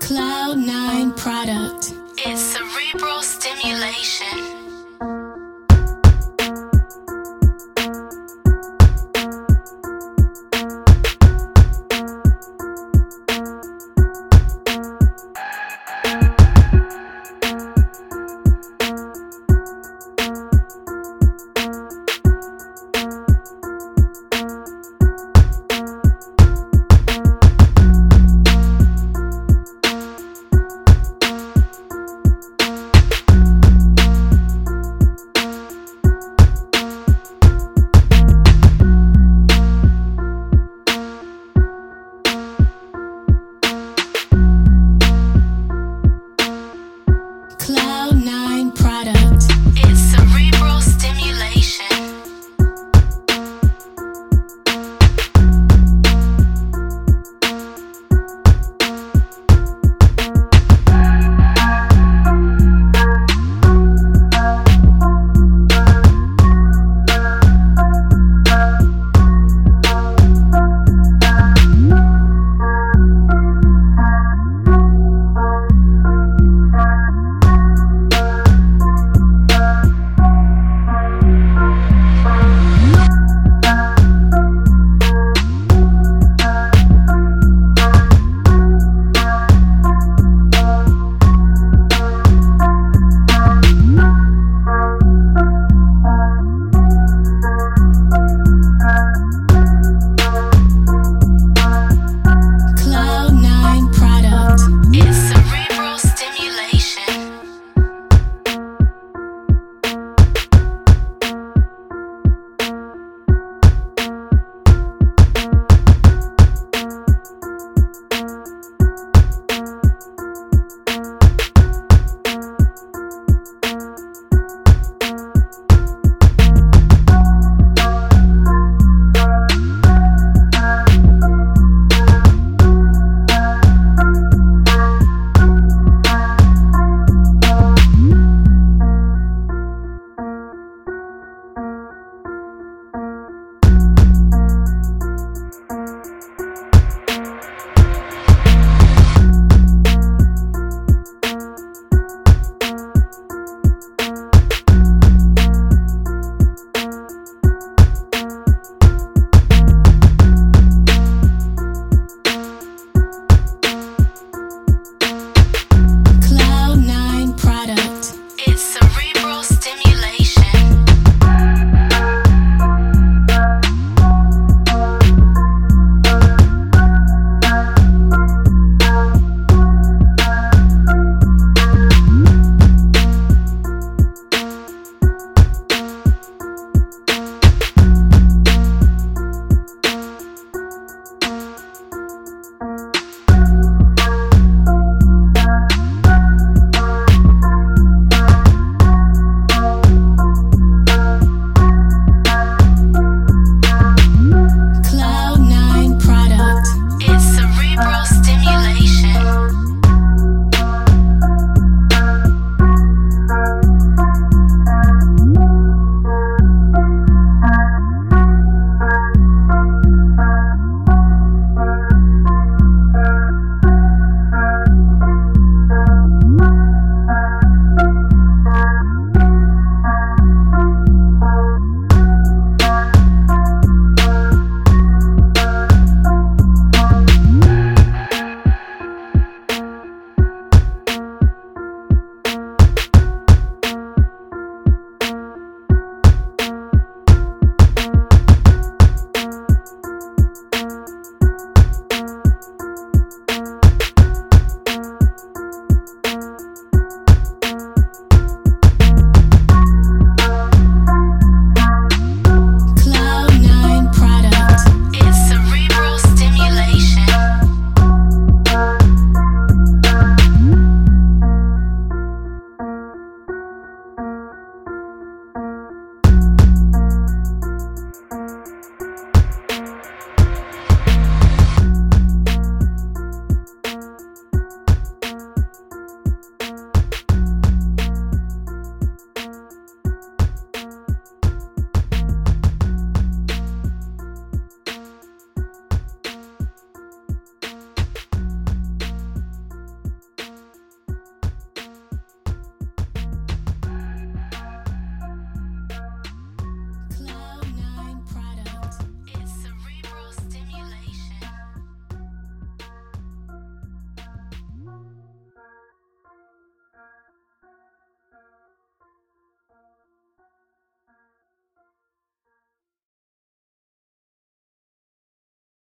Cloud9 product. It's cerebral stimulation.